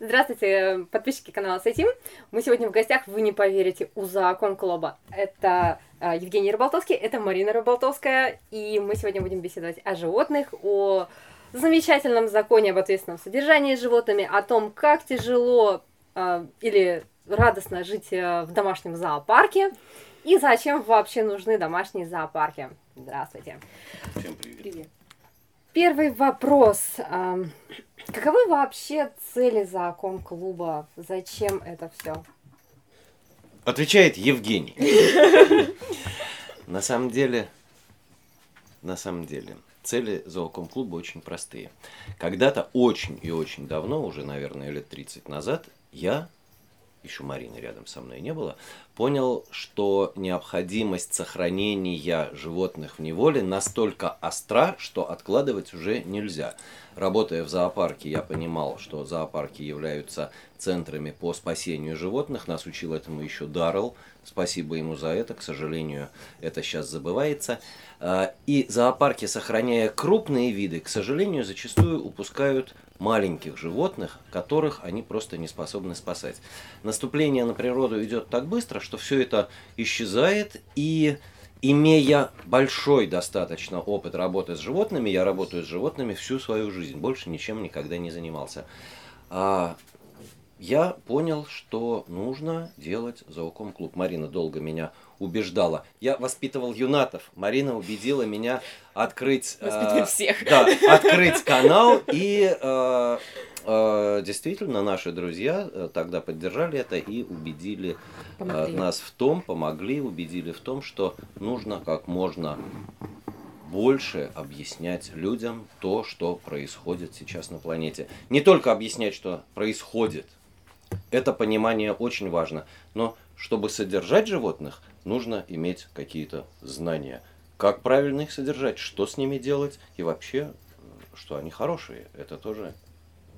Здравствуйте, подписчики канала Сайтим. Мы сегодня в гостях, вы не поверите, у Закон Клуба. Это э, Евгений Рыболтовский, это Марина Рыболтовская, и мы сегодня будем беседовать о животных, о замечательном законе об ответственном содержании с животными, о том, как тяжело э, или радостно жить э, в домашнем зоопарке, и зачем вообще нужны домашние зоопарки. Здравствуйте. Всем привет. Привет. Первый вопрос. Каковы вообще цели закон клуба? Зачем это все? Отвечает Евгений. На самом деле, на самом деле, цели зооком клуба очень простые. Когда-то очень и очень давно, уже, наверное, лет 30 назад, я еще Марины рядом со мной не было, понял, что необходимость сохранения животных в неволе настолько остра, что откладывать уже нельзя. Работая в зоопарке, я понимал, что зоопарки являются центрами по спасению животных. Нас учил этому еще Даррелл. Спасибо ему за это. К сожалению, это сейчас забывается. А, и зоопарки, сохраняя крупные виды, к сожалению, зачастую упускают маленьких животных, которых они просто не способны спасать. Наступление на природу идет так быстро, что все это исчезает, и имея большой достаточно опыт работы с животными, я работаю с животными всю свою жизнь, больше ничем никогда не занимался. А я понял, что нужно делать зауком клуб. Марина долго меня убеждала. Я воспитывал юнатов. Марина убедила меня открыть... Э, всех. Да, открыть канал. И э, э, действительно наши друзья э, тогда поддержали это и убедили э, нас в том, помогли, убедили в том, что нужно как можно больше объяснять людям то, что происходит сейчас на планете. Не только объяснять, что происходит, это понимание очень важно. Но чтобы содержать животных, нужно иметь какие-то знания. Как правильно их содержать, что с ними делать и вообще, что они хорошие. Это тоже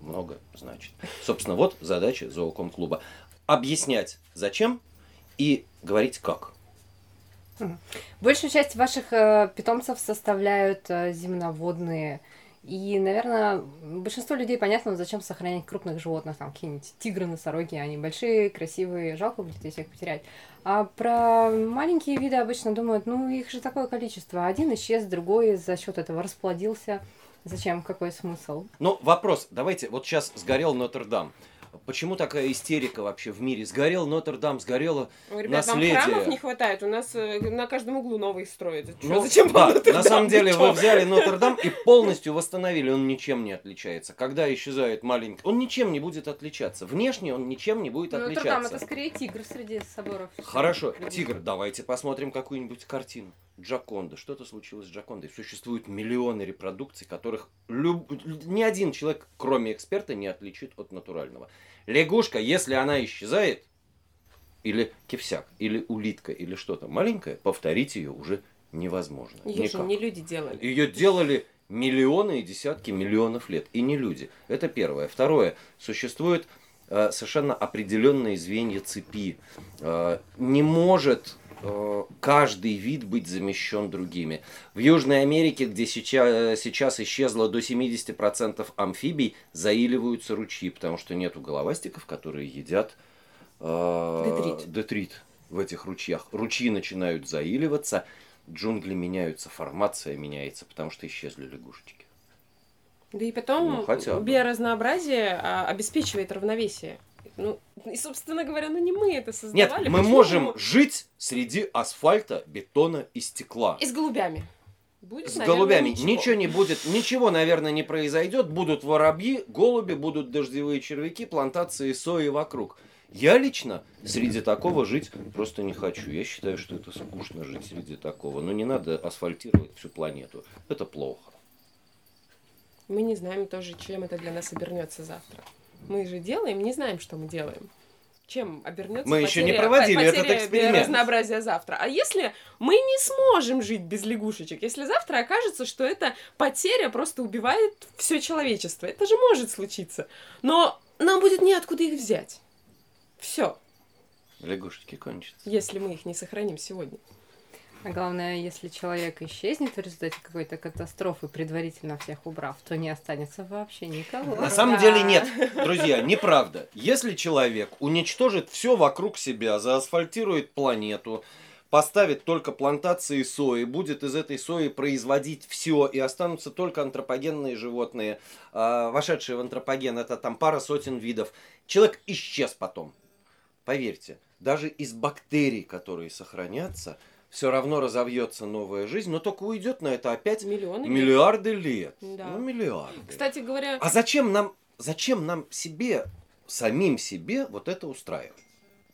много значит. Собственно, вот задача зооком клуба. Объяснять зачем и говорить как. Большую часть ваших э, питомцев составляют э, земноводные и, наверное, большинство людей понятно, зачем сохранять крупных животных, там какие-нибудь тигры, носороги, они большие, красивые, жалко будет, если их потерять. А про маленькие виды обычно думают, ну, их же такое количество. Один исчез, другой за счет этого расплодился. Зачем? Какой смысл? Ну, вопрос. Давайте, вот сейчас сгорел Нотр-Дам. Почему такая истерика вообще в мире? Сгорел Нотр-Дам, сгорело Ой, ребят, наследие. нам храмов не хватает, у нас э, на каждом углу новые строят. Ну, зачем да, на самом деле вы взяли Нотр-Дам и полностью восстановили, он ничем не отличается. Когда исчезает маленький, он ничем не будет отличаться. Внешне он ничем не будет отличаться. Нотр-Дам это скорее тигр среди соборов. Хорошо, тигр, давайте посмотрим какую-нибудь картину. Джаконда. Что-то случилось с Джакондой. Существуют миллионы репродукций, которых люб... ни один человек, кроме эксперта, не отличит от натурального. Лягушка, если она исчезает, или кевсяк, или улитка, или что-то маленькое, повторить ее уже невозможно. Ее же не люди делали. Ее делали миллионы и десятки миллионов лет. И не люди. Это первое. Второе. Существует э, совершенно определенные звенья цепи. Э, не может каждый вид быть замещен другими. В Южной Америке, где сейчас, сейчас исчезло до 70% амфибий, заиливаются ручьи, потому что нету головастиков, которые едят э, детрит. детрит в этих ручьях. Ручьи начинают заиливаться, джунгли меняются, формация меняется, потому что исчезли лягушечки. Да и потом ну, биоразнообразие а, обеспечивает равновесие. Ну, и, собственно говоря, ну не мы это создавали. Нет, мы Почему? можем жить среди асфальта, бетона и стекла. И с голубями. Будет, с наверное, голубями. Ничего. ничего не будет, ничего, наверное, не произойдет. Будут воробьи, голуби, будут дождевые червяки, плантации сои вокруг. Я лично среди такого жить просто не хочу. Я считаю, что это скучно жить среди такого. Но не надо асфальтировать всю планету. Это плохо. Мы не знаем тоже, чем это для нас обернется завтра. Мы же делаем, не знаем, что мы делаем. Чем обернется Мы потеря, еще не проводили этот эксперимент. разнообразия завтра. А если мы не сможем жить без лягушечек? Если завтра окажется, что эта потеря просто убивает все человечество. Это же может случиться. Но нам будет неоткуда их взять. Все. Лягушечки кончатся. Если мы их не сохраним сегодня. А главное, если человек исчезнет в результате какой-то катастрофы, предварительно всех убрав, то не останется вообще никого. На самом Да. деле нет, друзья, неправда. Если человек уничтожит все вокруг себя, заасфальтирует планету, поставит только плантации сои, будет из этой сои производить все, и останутся только антропогенные животные, а, вошедшие в антропоген, это там пара сотен видов. Человек исчез потом. Поверьте, даже из бактерий, которые сохранятся, все равно разовьется новая жизнь, но только уйдет на это опять Миллионы. лет. миллиарды лет. Да. Ну, миллиарды. Кстати говоря, А зачем нам, зачем нам себе, самим себе вот это устраивать?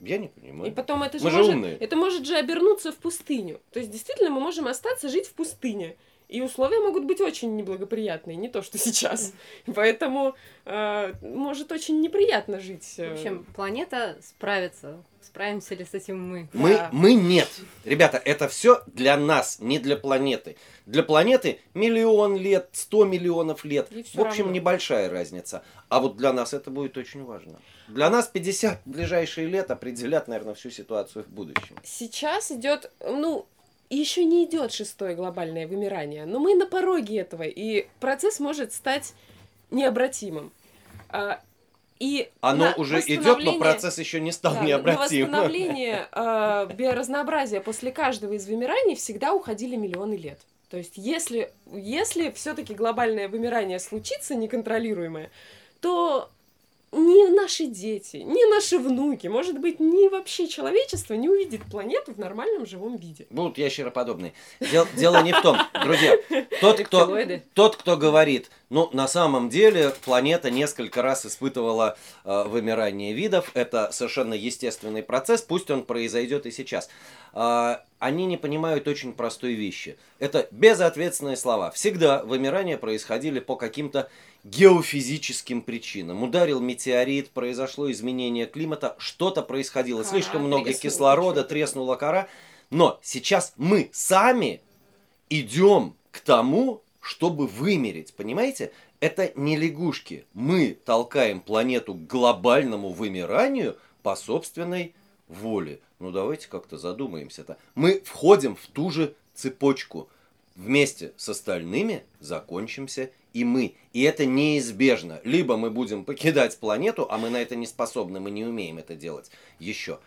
Я не понимаю. И потом это же, Мы же может, умные. это может же обернуться в пустыню. То есть действительно мы можем остаться жить в пустыне. И условия могут быть очень неблагоприятные, не то что сейчас. Поэтому э, может очень неприятно жить. В э, общем, планета справится. Справимся ли с этим мы? Мы, Да. мы нет. Ребята, это все для нас, не для планеты. Для планеты миллион лет, сто миллионов лет. В общем, равно. небольшая разница. А вот для нас это будет очень важно. Для нас 50 ближайшие лет определят, наверное, всю ситуацию в будущем. Сейчас идет, ну, еще не идет шестое глобальное вымирание, но мы на пороге этого, и процесс может стать необратимым. А, И Оно на уже идет, но процесс еще не стал Да, на необратим. восстановление э, биоразнообразия после каждого из вымираний всегда уходили миллионы лет. То есть, если, если все-таки глобальное вымирание случится, неконтролируемое, то ни наши дети, ни наши внуки, может быть, ни вообще человечество не увидит планету в нормальном живом виде. Будут ящероподобные. Дел- дело не в том, друзья. Тот, кто, тот, кто говорит, ну, на самом деле, планета несколько раз испытывала э, вымирание видов. Это совершенно естественный процесс, пусть он произойдет и сейчас. А, они не понимают очень простой вещи. Это безответственные слова. Всегда вымирания происходили по каким-то геофизическим причинам. Ударил метеорит, произошло изменение климата, что-то происходило. Кора Слишком много кислорода, треснула кора. Но сейчас мы сами идем к тому, чтобы вымереть, понимаете? Это не лягушки. Мы толкаем планету к глобальному вымиранию по собственной воле. Ну давайте как-то задумаемся-то. Мы входим в ту же цепочку. Вместе с остальными закончимся и мы. И это неизбежно. Либо мы будем покидать планету, а мы на это не способны, мы не умеем это делать еще.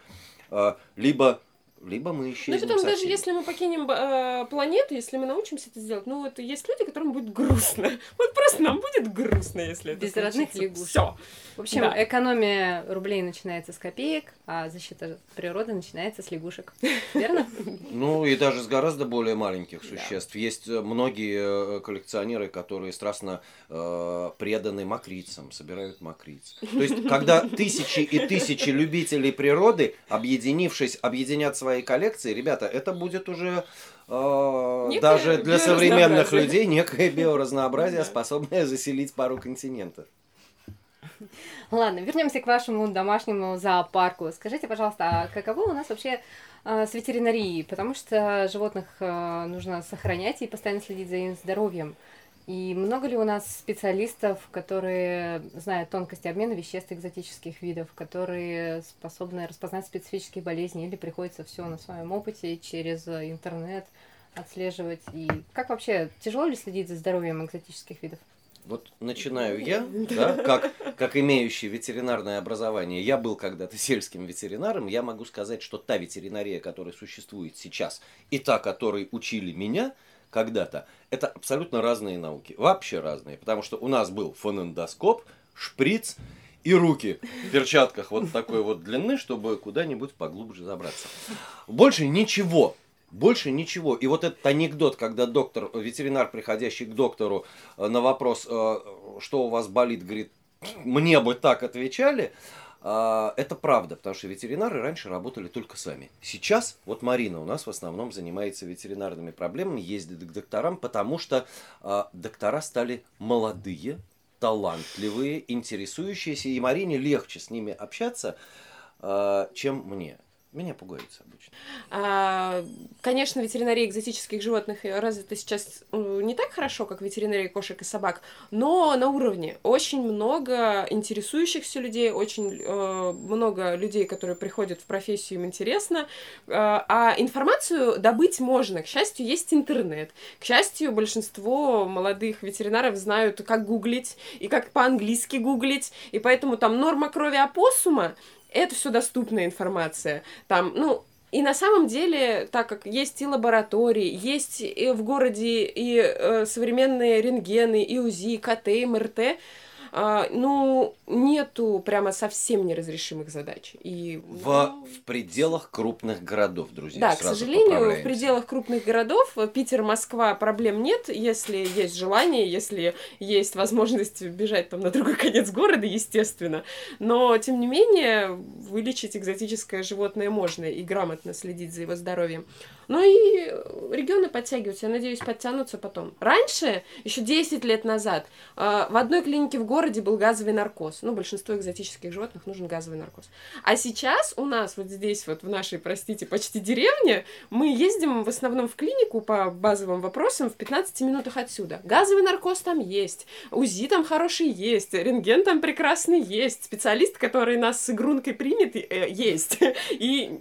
А, Либо, либо мы Ну, исчезнем и потом, даже совсем. если мы покинем э, планету, если мы научимся это сделать, ну, это есть люди, которым будет грустно. Вот просто нам будет грустно, если это Без родных лягушек. Всё. В общем, Да. экономия рублей начинается с копеек, а защита природы начинается с лягушек. Верно? Ну и даже с гораздо более маленьких Да. существ. Есть э, многие э, коллекционеры, которые страстно э, преданы макрицам, собирают макриц. То есть, когда тысячи и тысячи любителей природы, объединившись, объединят свои коллекции, ребята, это будет уже э, даже для современных людей некое биоразнообразие, способное заселить пару континентов. Ладно, вернемся к вашему домашнему зоопарку. Скажите, пожалуйста, а каково у нас вообще э, с ветеринарией? Потому что животных э, нужно сохранять и постоянно следить за их здоровьем. И много ли у нас специалистов, которые знают тонкости обмена веществ экзотических видов, которые способны распознать специфические болезни, или приходится все на своем опыте через э, интернет отслеживать? И как вообще, тяжело ли следить за здоровьем экзотических видов? Вот начинаю я, да, как, как имеющий ветеринарное образование. Я был когда-то сельским ветеринаром. Я могу сказать, что та ветеринария, которая существует сейчас, и та, которой учили меня когда-то, это абсолютно разные науки. Вообще разные. Потому что у нас был фонендоскоп, шприц и руки в перчатках вот такой вот длины, чтобы куда-нибудь поглубже забраться. Больше ничего. Больше ничего. И вот этот анекдот, когда доктор, ветеринар, приходящий к доктору э, на вопрос, э, что у вас болит, говорит, мне бы так отвечали, это правда, потому что ветеринары раньше работали только сами. Сейчас, вот Марина у нас в основном занимается ветеринарными проблемами, ездит к докторам, потому что э, доктора стали молодые, талантливые, интересующиеся, и Марине легче с ними общаться, э, чем мне. Меня пугаются обычно. А, конечно, ветеринария экзотических животных развита сейчас э, не так хорошо, как ветеринария кошек и собак, но на уровне. Очень много интересующихся людей, очень э, много людей, которые приходят в профессию, им интересно. Э, а информацию добыть можно. К счастью, есть интернет. К счастью, большинство молодых ветеринаров знают, как гуглить и как по-английски гуглить, и поэтому там норма крови опоссума это все доступная информация. Там, ну, и на самом деле, так как есть и лаборатории, есть и в городе и э, современные рентгены, и УЗИ, КТ, МРТ, ну, нету прямо совсем неразрешимых задач. И, в, ну... в пределах крупных городов, друзья. Да, к сожалению, в пределах крупных городов, Питер, Москва, проблем нет, если есть желание, если есть возможность бежать там на другой конец города, естественно. Но, тем не менее, вылечить экзотическое животное можно и грамотно следить за его здоровьем. Ну и регионы подтягиваются, я надеюсь, подтянутся потом. Раньше, еще 10 лет назад, а, в одной клинике в городе был газовый наркоз. Ну, большинство экзотических животных нужен газовый наркоз. А сейчас у нас вот здесь, вот в нашей, простите, почти деревне, мы ездим в основном в клинику по базовым вопросам в 15 минутах отсюда. Газовый наркоз там есть, УЗИ там хороший есть, рентген там прекрасный есть, специалист, который нас с игрункой примет, э, есть. И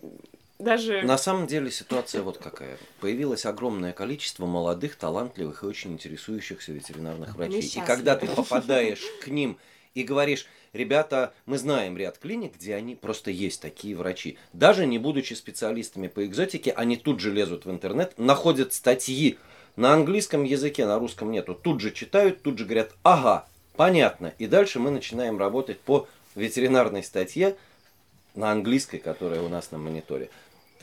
даже... На самом деле ситуация вот какая. Появилось огромное количество молодых, талантливых и очень интересующихся ветеринарных врачей. И когда ты попадаешь к ним и говоришь, ребята, мы знаем ряд клиник, где они просто есть такие врачи. Даже не будучи специалистами по экзотике, они тут же лезут в интернет, находят статьи на английском языке, на русском нету. Тут же читают, тут же говорят, ага, понятно. И дальше мы начинаем работать по ветеринарной статье на английской, которая у нас на мониторе.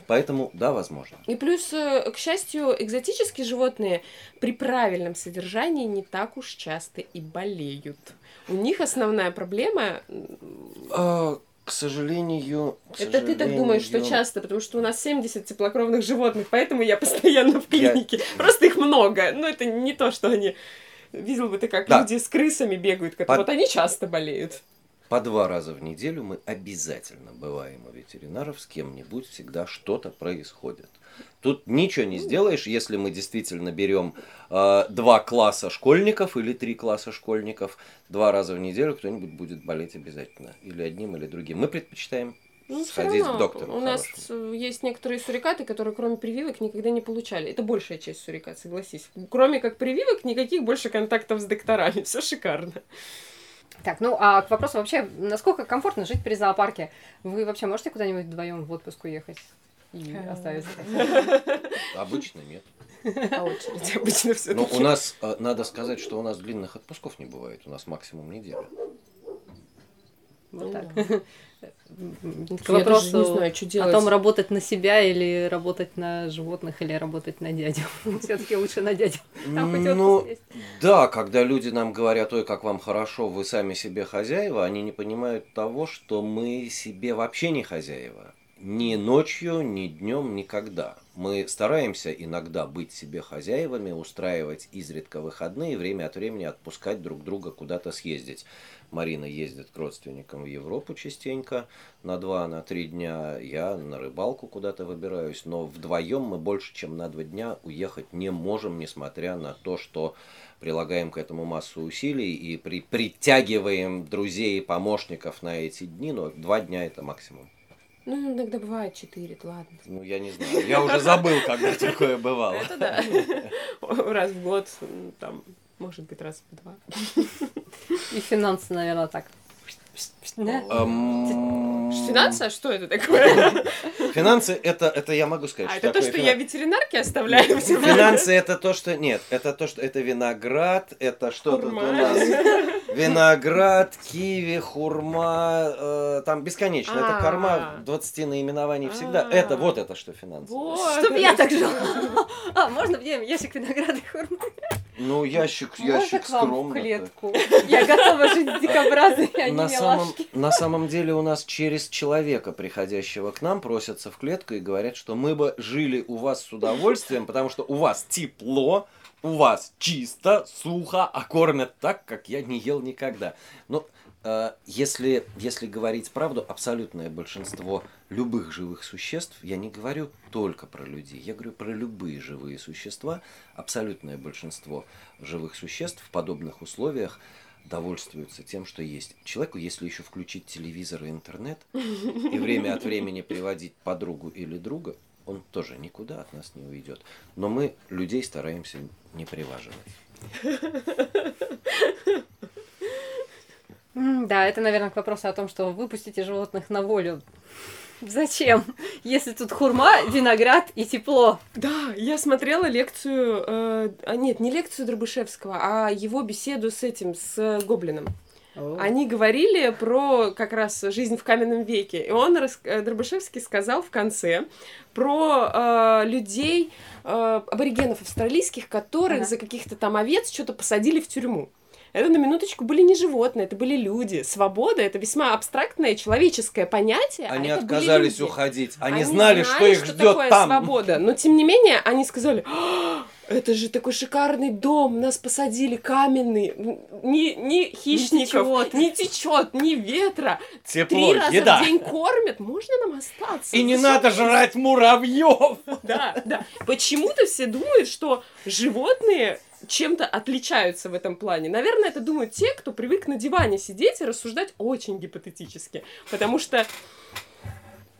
Поэтому, да, возможно. И плюс, э, к счастью, экзотические животные при правильном содержании не так уж часто и болеют. У них основная проблема... А, к сожалению... К Это сожалению... ты так думаешь, что часто, потому что у нас 70 теплокровных животных, поэтому я постоянно в клинике. Я... Просто их много. Но это не то, что они... Видел бы ты, как да. люди с крысами бегают, как... Под... вот они часто болеют. По два раза в неделю мы обязательно бываем у ветеринаров, с кем-нибудь всегда что-то происходит. Тут ничего не сделаешь, если мы действительно берем э, два класса школьников или три класса школьников, два раза в неделю кто-нибудь будет болеть обязательно. Или одним, или другим. Мы предпочитаем ну, сходить равно. к доктору. У нас есть некоторые сурикаты, которые кроме прививок никогда не получали. Это большая часть сурикат, согласись. Кроме как прививок, никаких больше контактов с докторами. Все шикарно. Так, ну а к вопросу вообще, насколько комфортно жить при зоопарке? Вы вообще можете куда-нибудь вдвоем в отпуск уехать и э. оставиться? Обычно нет. А очередь обычно все Ну, у нас, э, надо сказать, что у нас длинных отпусков не бывает. У нас максимум неделя. Вот так. К вопросу не знаю, что делать. о том, работать на себя или работать на животных, или работать на дядю. Все-таки лучше на дядю. Там ну, да, когда люди нам говорят, ой, как вам хорошо, вы сами себе хозяева, они не понимают того, что мы себе вообще не хозяева. Ни ночью, ни днем, никогда. Мы стараемся иногда быть себе хозяевами, устраивать изредка выходные, время от времени отпускать друг друга куда-то съездить. Марина ездит к родственникам в Европу частенько на два, на три дня. Я на рыбалку куда-то выбираюсь. Но вдвоем мы больше, чем на два дня уехать не можем, несмотря на то, что прилагаем к этому массу усилий и при, притягиваем друзей и помощников на эти дни. Но два дня это максимум. Ну, иногда бывает четыре, ладно. Ну, я не знаю. Я уже забыл, когда такое бывало. Это да. Раз в год, там, может быть, раз в два. И финансы, наверное, так. Um... Финансы? А что это такое? Финансы это, это я могу сказать. А это то, что финанс... я ветеринарке оставляю? Финансы это то, что... Нет, это то, что... Это виноград, это что тут у нас? Виноград, киви, хурма, э, там бесконечно. Это корма 20 наименований всегда. Это вот это что финансы. Чтоб я так жила. А, можно мне ящик винограда и хурмы? Ну, ящик, ящик скромно. в клетку? Я готова жить с дикобразами, а на самом, на самом деле у нас через человека, приходящего к нам, просятся в клетку и говорят, что мы бы жили у вас с удовольствием, потому что у вас тепло, у вас чисто, сухо, а кормят так, как я не ел никогда. Но э, если, если говорить правду, абсолютное большинство любых живых существ, я не говорю только про людей, я говорю про любые живые существа, абсолютное большинство живых существ в подобных условиях довольствуются тем, что есть. Человеку, если еще включить телевизор и интернет, и время от времени приводить подругу или друга, он тоже никуда от нас не уйдет. Но мы людей стараемся не приваживать. Да, это, наверное, к вопросу о том, что выпустите животных на волю. Зачем? Если тут хурма, виноград и тепло. Да, я смотрела лекцию, э, а нет, не лекцию Дробышевского, а его беседу с этим, с Гоблином. Oh. Они говорили про как раз жизнь в каменном веке. И он, э, Дробышевский, сказал в конце про э, людей, э, аборигенов австралийских, которых ага. за каких-то там овец что-то посадили в тюрьму. Это на минуточку были не животные, это были люди. Свобода это весьма абстрактное человеческое понятие. А они а отказались уходить. Они, они знали, знали, что их что ждет такое там. Свобода. Но тем не менее, они сказали: «А, это же такой шикарный дом, нас посадили каменный, ни, ни хищников, не течет, ни ветра. Тепло, Три раза еда. в день кормят, можно нам остаться? И не надо жрать муравьев. Да, да. Почему-то все думают, что животные чем-то отличаются в этом плане. Наверное, это думают те, кто привык на диване сидеть и рассуждать очень гипотетически. Потому что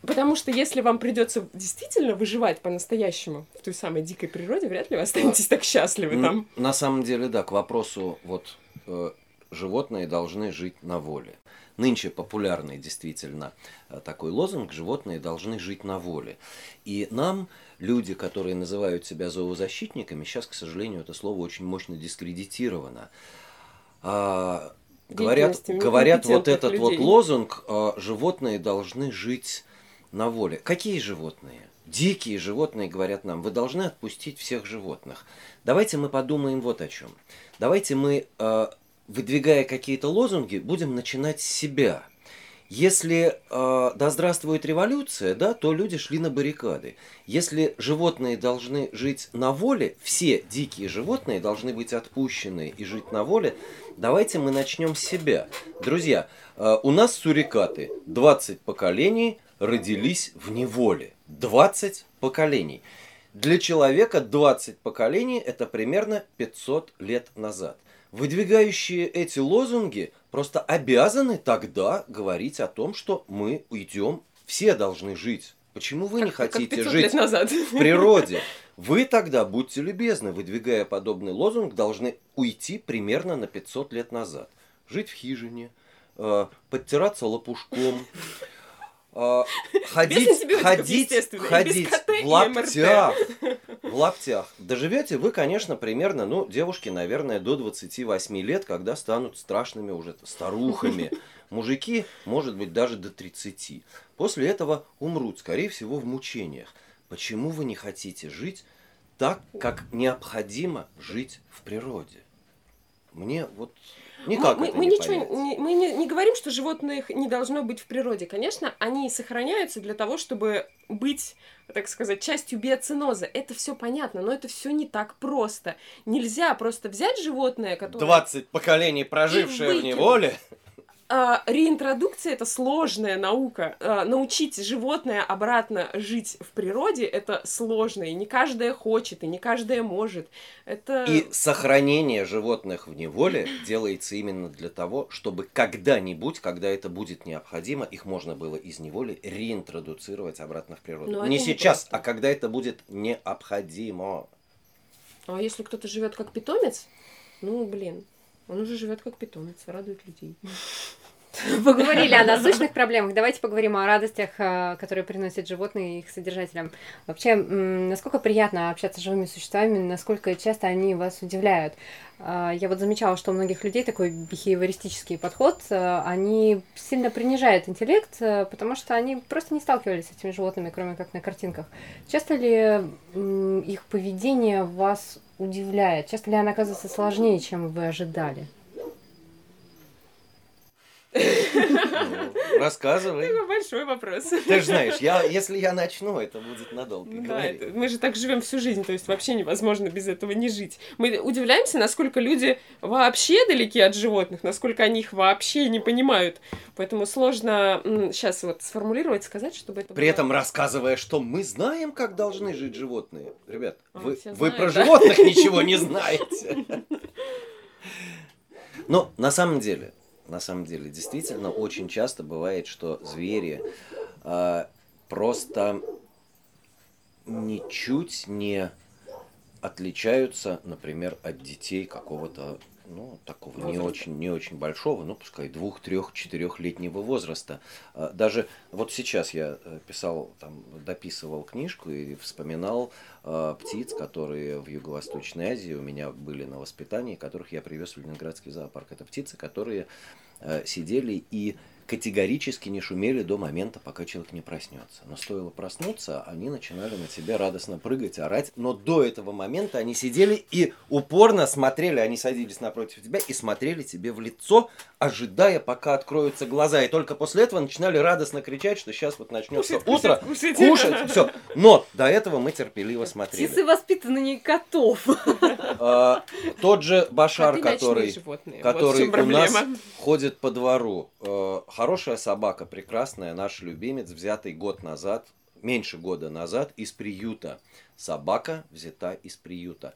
Потому что если вам придется действительно выживать по-настоящему в той самой дикой природе, вряд ли вы останетесь так счастливы там. На самом деле, да, к вопросу, вот э, животные должны жить на воле. Нынче популярный действительно э, такой лозунг «животные должны жить на воле». И нам, люди, которые называют себя зоозащитниками, сейчас, к сожалению, это слово очень мощно дискредитировано. А, говорят, говорят вот этот людей. вот лозунг э, «животные должны жить на воле». Какие животные? Дикие животные говорят нам, вы должны отпустить всех животных. Давайте мы подумаем вот о чем. Давайте мы э, выдвигая какие-то лозунги, будем начинать с себя. Если э, да здравствует революция, да, то люди шли на баррикады. Если животные должны жить на воле, все дикие животные должны быть отпущены и жить на воле, давайте мы начнем с себя. Друзья, э, у нас сурикаты, 20 поколений родились в неволе. 20 поколений. Для человека 20 поколений это примерно 500 лет назад выдвигающие эти лозунги просто обязаны тогда говорить о том, что мы уйдем, все должны жить. Почему вы как, не хотите жить назад. в природе? Вы тогда, будьте любезны, выдвигая подобный лозунг, должны уйти примерно на 500 лет назад. Жить в хижине, э, подтираться лопушком, ходить, ходить, ходить в лаптях, в лаптях. Доживете вы, конечно, примерно, ну, девушки, наверное, до 28 лет, когда станут страшными уже старухами. Мужики, может быть, даже до 30. После этого умрут, скорее всего, в мучениях. Почему вы не хотите жить так, как необходимо жить в природе? Мне вот Никак мы, это мы не ничего не, мы не, не говорим, что животных не должно быть в природе. Конечно, они сохраняются для того, чтобы быть, так сказать, частью биоциноза. Это все понятно, но это все не так просто. Нельзя просто взять животное, которое... 20 поколений, прожившее в неволе. А, реинтродукция это сложная наука. А, научить животное обратно жить в природе это сложно, и не каждое хочет, и не каждое может. Это... И сохранение животных в неволе делается именно для того, чтобы когда-нибудь, когда это будет необходимо, их можно было из неволи реинтродуцировать обратно в природу. Но не сейчас, просто. а когда это будет необходимо. А если кто-то живет как питомец, ну блин, он уже живет как питомец, радует людей. Поговорили о насущных проблемах. Давайте поговорим о радостях, э, которые приносят животные их содержателям. Вообще, насколько приятно общаться с живыми существами, насколько часто они вас удивляют. Э, я вот замечала, что у многих людей такой бихевиористический подход, э, они сильно принижают интеллект, потому что они просто не сталкивались с этими животными, кроме как на картинках. Часто ли их поведение вас удивляет? Часто ли оно оказывается сложнее, чем вы ожидали? Ну, рассказывай. Это большой вопрос. Ты же знаешь, я, если я начну, это будет надолго. Ну Да, это- мы же так живем всю жизнь, то есть вообще невозможно без этого не жить. Мы удивляемся, насколько люди вообще далеки от животных, насколько они их вообще не понимают. Поэтому сложно сейчас вот сформулировать, сказать, чтобы это При было- этом рассказывая, что мы знаем, как должны жить животные. Ребят, А, вы, вы знают, про да? животных ничего не знаете. Но на самом деле, на самом деле, действительно, очень часто бывает, что звери а, просто ничуть не отличаются, например, от детей какого-то, ну, такого не Возраста. очень, не очень большого, ну, пускай двух, трех, четырехлетнего возраста. А, Даже вот сейчас я э, писал, там, дописывал книжку и вспоминал э, птиц, которые в Юго-Восточной Азии у меня были на воспитании, которых я привез в Ленинградский зоопарк. Это птицы, которые э, сидели и категорически не шумели до момента, пока человек не проснется. Но стоило проснуться, они начинали на тебя радостно прыгать, орать. Но до этого момента они сидели и упорно смотрели, они садились напротив тебя и смотрели тебе в лицо, ожидая, пока откроются глаза. И только после этого начинали радостно кричать, что сейчас вот начнется Кушать, утро, кушать, кушать. кушать, все. Но до этого мы терпеливо смотрели. Птицы воспитаны не котов. А, тот же Башар, который, вот который чём у нас ходит по двору. Э, Хорошая собака, прекрасная, наш любимец, взятый год назад, меньше года назад, из приюта. Собака взята из приюта.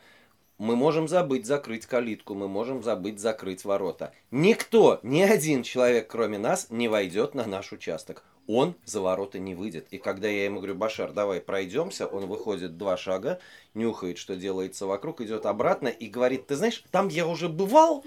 Мы можем забыть закрыть калитку, мы можем забыть закрыть ворота. Никто, ни один человек, кроме нас, не войдет на наш участок. Он за ворота не выйдет. И когда я ему говорю, Башар, давай пройдемся, он выходит два шага, нюхает, что делается вокруг, идет обратно и говорит, ты знаешь, там я уже бывал,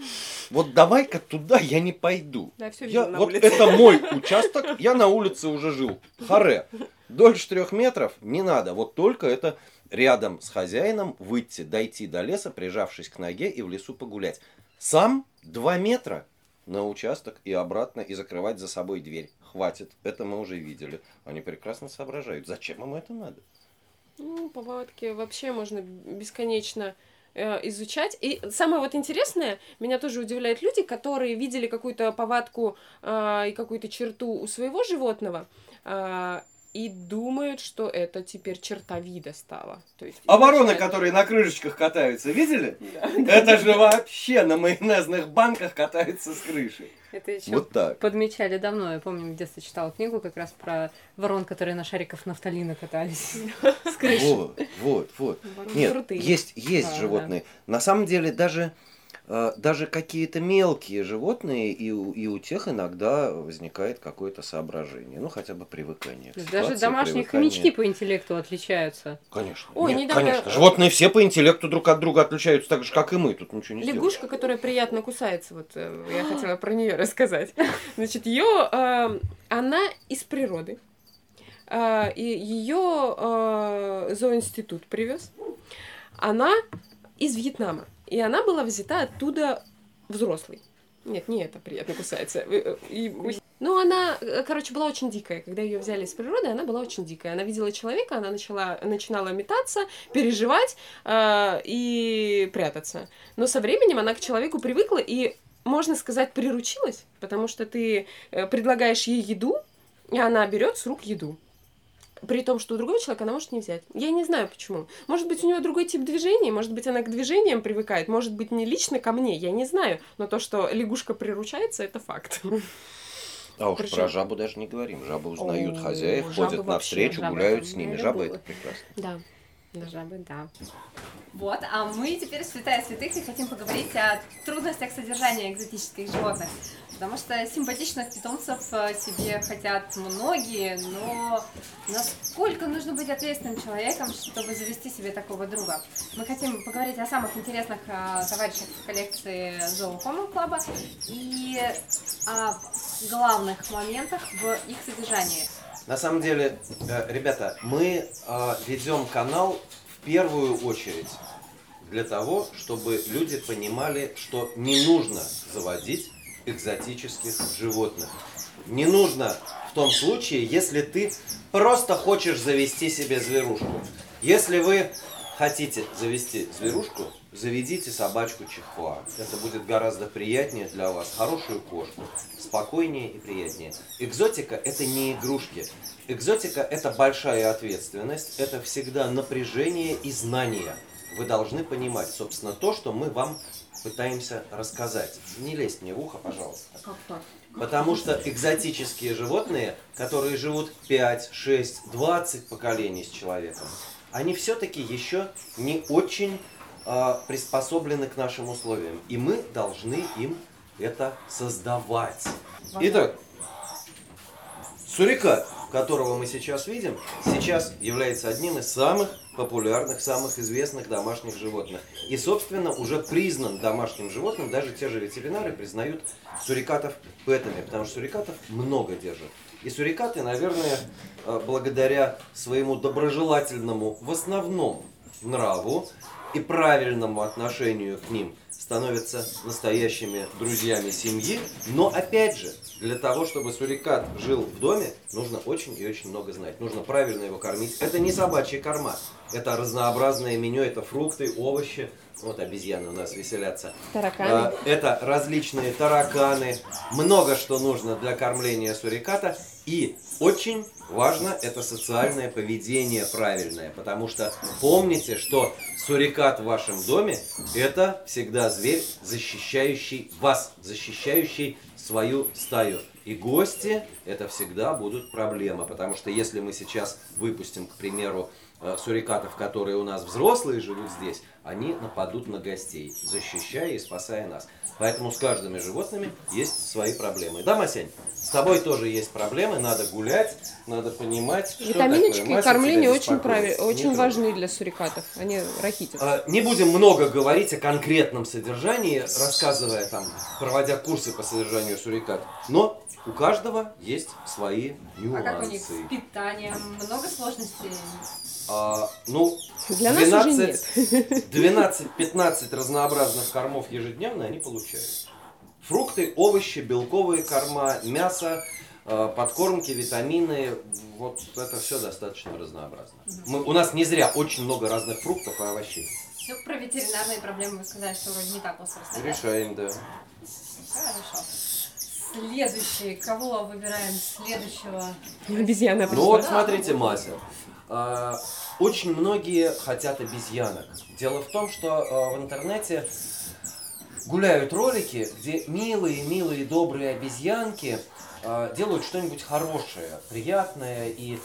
вот давай-ка туда я не пойду. Да, все Я, вот улице. это мой участок, я на улице уже жил. Харе. Дольше трех метров не надо. Вот только это рядом с хозяином выйти, дойти до леса, прижавшись к ноге и в лесу погулять. Сам два метра на участок и обратно, и закрывать за собой дверь. Хватит. Это мы уже видели. Они прекрасно соображают. Зачем им это надо? Ну, повадки вообще можно бесконечно э, изучать. И самое вот интересное, меня тоже удивляют люди, которые видели какую-то повадку э, и какую-то черту у своего животного э, и думают, что это теперь черта вида стала. То есть А вороны, изначально- которые на крышечках катаются, видели? Да. Это же вообще на майонезных банках катаются с крыши. Это еще Вот так. подмечали давно. Я помню, в детстве читала книгу как раз про ворон, которые на шариках нафталина катались с крыши. Вот, вот, вот. Нет, есть, есть животные. На самом деле даже, даже какие-то мелкие животные, и у, и у тех иногда возникает какое-то соображение. Ну, хотя бы привыкание. к Даже ситуации, домашние привыкание. хомячки по интеллекту отличаются. Конечно. Ой, Нет, недавно- конечно. Животные все по интеллекту друг от друга отличаются так же, как и мы. Тут ничего не сделаешь. Лягушка, которая приятно кусается, вот э, я хотела про нее рассказать. Значит, ее, она из природы. Э, и ее э, зооинститут привез. Она из Вьетнама. И она была взята оттуда взрослой. Нет, не это приятно кусается. Э, и- ну, она, э, короче, была очень дикая. Когда ее взяли из природы, она была очень дикая. Она видела человека, она начала, начинала метаться, переживать э, и прятаться. Но со временем она к человеку привыкла и, можно сказать, приручилась, потому что ты э, предлагаешь ей еду, и она берет с рук еду. При том, что у другого человека она может не взять. Я не знаю почему. Может быть, у нее другой тип движений, может быть, она к движениям привыкает, может быть, не лично ко мне, я не знаю. Но то, что лягушка приручается, это факт. А уж Причем- про жабу даже не говорим. Жабы узнают О, хозяев, ходят навстречу, гуляют с ними. Жабы это прекрасно. Да. Должна быть, да. Вот, а мы теперь святая святых и хотим поговорить о трудностях содержания экзотических животных. Потому что симпатичных питомцев э, себе хотят многие, но насколько нужно быть ответственным человеком, чтобы завести себе такого друга? Мы хотим поговорить о самых интересных э, товарищах в коллекции Зоокома Клаба и о главных моментах в их содержании. На самом деле, э, ребята, мы э, ведем канал в первую очередь для того, чтобы люди понимали, что не нужно заводить экзотических животных. Не нужно в том случае, если ты просто хочешь завести себе зверушку. Если вы хотите завести зверушку, заведите собачку чихуа. Это будет гораздо приятнее для вас. Хорошую кошку, спокойнее и приятнее. Экзотика – это не игрушки. Экзотика – это большая ответственность, это всегда напряжение и знание. Вы должны понимать, собственно, то, что мы вам пытаемся рассказать. Не лезь мне в ухо, пожалуйста. Как так? Потому что экзотические животные, которые живут 5, 6, 20 поколений с человеком, они все-таки еще не очень приспособлены к нашим условиям. И мы должны им это создавать. Итак, сурикат, которого мы сейчас видим, сейчас является одним из самых популярных, самых известных домашних животных. И, собственно, уже признан домашним животным, даже те же ветеринары признают сурикатов пэтами, потому что сурикатов много держат. И сурикаты, наверное, э, благодаря своему доброжелательному, в основном, нраву и правильному отношению к ним, становятся настоящими друзьями семьи. Но, опять же, для того, чтобы сурикат жил в доме, нужно очень и очень много знать. Нужно правильно его кормить. Это не собачья корма. Это разнообразное меню, это фрукты, овощи. Вот обезьяны у нас веселятся. Тараканы. А, Это различные тараканы. Много что нужно для кормления суриката. И очень важно это социальное поведение правильное. Потому что помните, что сурикат в вашем доме это всегда зверь, защищающий вас, защищающий свою стаю. И гости это всегда будут проблема, потому что если мы сейчас выпустим, к примеру, сурикатов, которые у нас взрослые живут здесь, они нападут на гостей, защищая и спасая нас. Поэтому с каждыми животными есть свои проблемы. Да, Масянь? С тобой тоже есть проблемы, надо гулять, надо понимать, что Витаминочки такое. и кормление очень. Не очень важны для сурикатов. Они рахитят. А, Не будем много говорить о конкретном содержании, рассказывая там, проводя курсы по содержанию сурикат. Но у каждого есть свои А как у них нюансы. с питанием? Много сложностей? А, ну, Для нас уже нет. 12-15 разнообразных кормов ежедневно они получают. Фрукты, овощи, белковые корма, мясо, э, подкормки, витамины, вот это все достаточно разнообразно. Мы, у нас не зря очень много разных фруктов и овощей. Ну, про ветеринарные проблемы вы сказали, что вроде не так остро стоят. Решаем, да. Хорошо. Следующий. Кого выбираем следующего? Обезьяна Ну вот смотрите, Мася. Очень многие хотят обезьянок. Дело в том, что а, в интернете гуляют ролики, где милые-милые добрые обезьянки а, делают что-нибудь хорошее, приятное и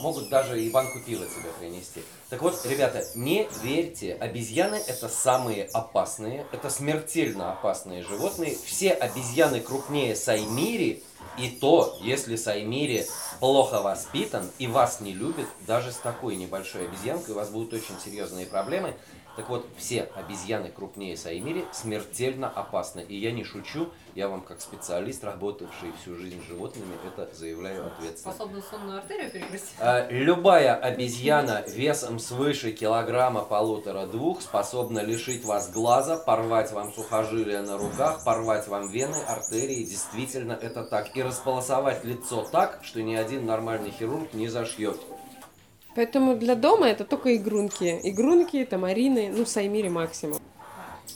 могут даже и банку пива тебе принести. Так вот, ребята, не верьте, обезьяны это самые опасные, это смертельно опасные животные. Все обезьяны крупнее Саймири, и то, если Саймири плохо воспитан и вас не любит, даже с такой небольшой обезьянкой у вас будут очень серьезные проблемы. Так вот, все обезьяны крупнее Саймири смертельно опасны. И я не шучу, я вам как специалист, работавший всю жизнь с животными, это заявляю ответственно. Способна сонную артерию перегрызть? А, Любая обезьяна весом свыше килограмма полутора-двух способна лишить вас глаза, порвать вам сухожилия на руках, порвать вам вены, артерии. Действительно, это так. И располосовать лицо так, что ни один нормальный хирург не зашьет. Поэтому для дома это только игрунки. Игрунки, тамарины, ну, саймири максимум.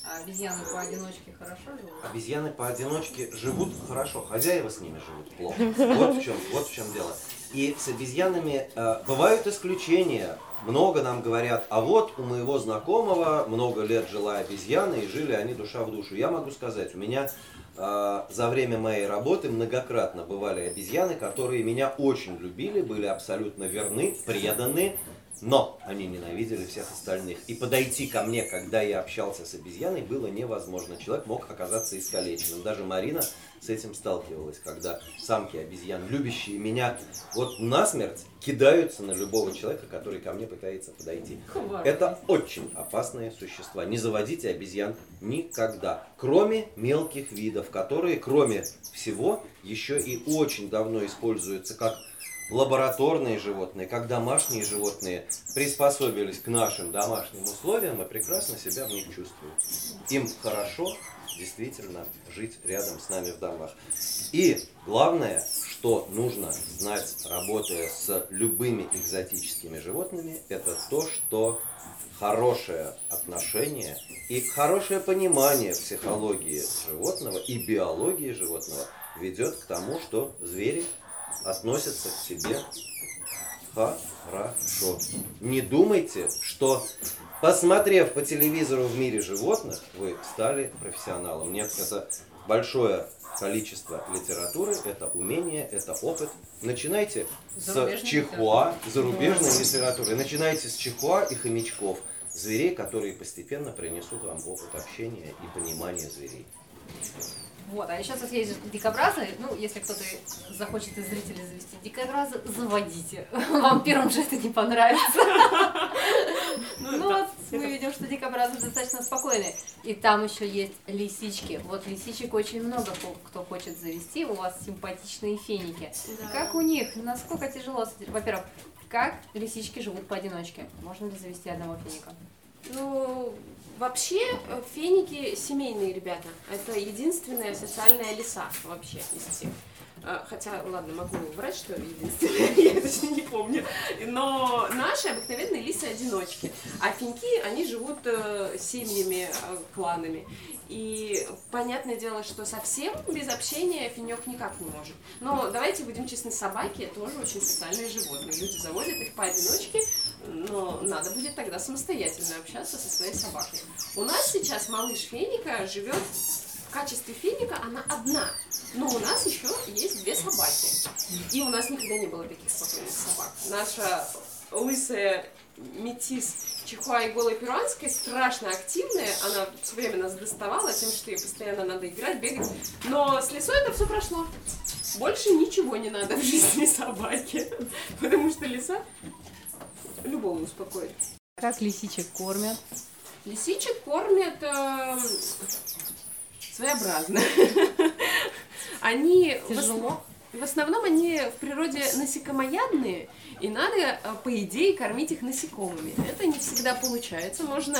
А обезьяны поодиночке хорошо живут? Обезьяны поодиночке живут хорошо, хозяева с ними живут плохо. Вот в чем, вот в чем дело. И с обезьянами э, бывают исключения. Много нам говорят, а вот у моего знакомого много лет жила обезьяна, и жили они душа в душу. Я могу сказать, у меня за время моей работы многократно бывали обезьяны, которые меня очень любили, были абсолютно верны, преданы, но они ненавидели всех остальных. И подойти ко мне, когда я общался с обезьяной, было невозможно. Человек мог оказаться искалеченным. Даже Марина с этим сталкивалась, когда самки обезьян, любящие меня вот насмерть, кидаются на любого человека, который ко мне пытается подойти. Хватит. Это очень опасные существа. Не заводите обезьян никогда. Кроме мелких видов, которые, кроме всего, еще и очень давно используются как лабораторные животные, как домашние животные, приспособились к нашим домашним условиям и прекрасно себя в них чувствуют. Им хорошо, действительно жить рядом с нами в домах. И главное, что нужно знать, работая с любыми экзотическими животными, это то, что хорошее отношение и хорошее понимание психологии животного и биологии животного ведет к тому, что звери относятся к себе хорошо. Не думайте, что посмотрев по телевизору в мире животных, вы стали профессионалом. Мне кажется, большое количество литературы, это умение, это опыт. Начинайте с чихуа, зарубежной литературы. Начинайте с чихуа и хомячков, зверей, которые постепенно принесут вам опыт общения и понимания зверей. Вот, а еще тут есть дикобразы. Ну, если кто-то захочет из зрителей завести дикобраза, заводите. Вам первым же это не понравится. Ну, ну вот, мы видим, что дикобразы достаточно спокойные. И там еще есть лисички. Вот лисичек очень много кто хочет завести. У вас симпатичные феники. Как у них? Насколько тяжело? Во-первых, как лисички живут поодиночке? Можно ли завести одного феника? Ну, Вообще, э, феники семейные ребята. Это единственная социальная лиса вообще из всех. Э, хотя, ладно, могу врать, что единственное, я точно не помню. Но наши обыкновенные лисы-одиночки. А финьки, они живут э, семьями, кланами. И понятное дело, что совсем без общения финек никак не может. Но давайте будем честны, собаки тоже очень социальные животные. Люди заводят их поодиночке, но надо будет тогда самостоятельно общаться со своей собакой. У нас сейчас малыш Феника живет в качестве Феника, она одна. Но у нас еще есть две собаки. И у нас никогда не было таких спокойных собак. Наша лысая метис Чихуа и голая перуанская страшно активная. Она все время нас доставала тем, что ей постоянно надо играть, бегать. Но с лесой это все прошло. Больше ничего не надо в жизни собаки. Потому что лиса любого успокоит. Как лисичек кормят? Лисичек кормят э, своеобразно. Они Тяжело. В основном они в природе насекомоядные, и надо, э, по идее, кормить их насекомыми. Это не всегда получается. Можно,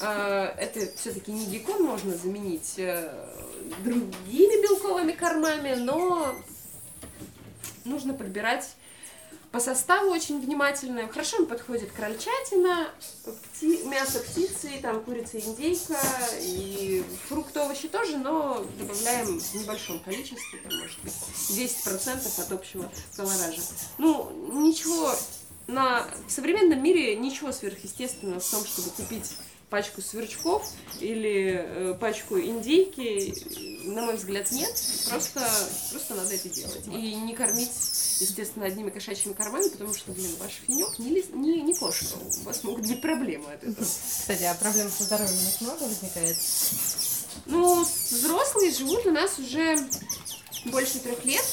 э, это все-таки не геккон, можно заменить э, другими белковыми кормами, но нужно подбирать по составу очень внимательно. Хорошо им подходит крольчатина, пти, мясо птицы, там курица, индейка и фрукты, овощи тоже, но добавляем в небольшом количестве, там, может быть, 10% от общего колоража. Ну, ничего, на, в современном мире ничего сверхъестественного в том, чтобы купить пачку сверчков или э, пачку индейки, на мой взгляд, нет. Просто, просто надо это делать. И не кормить, естественно, одними кошачьими кормами, потому что, блин, ваш финек не, лис, не, не кошка. У вас могут быть проблемы от этого. Кстати, а проблем со здоровьем у нас много возникает? Ну, взрослые живут у нас уже больше трех лет.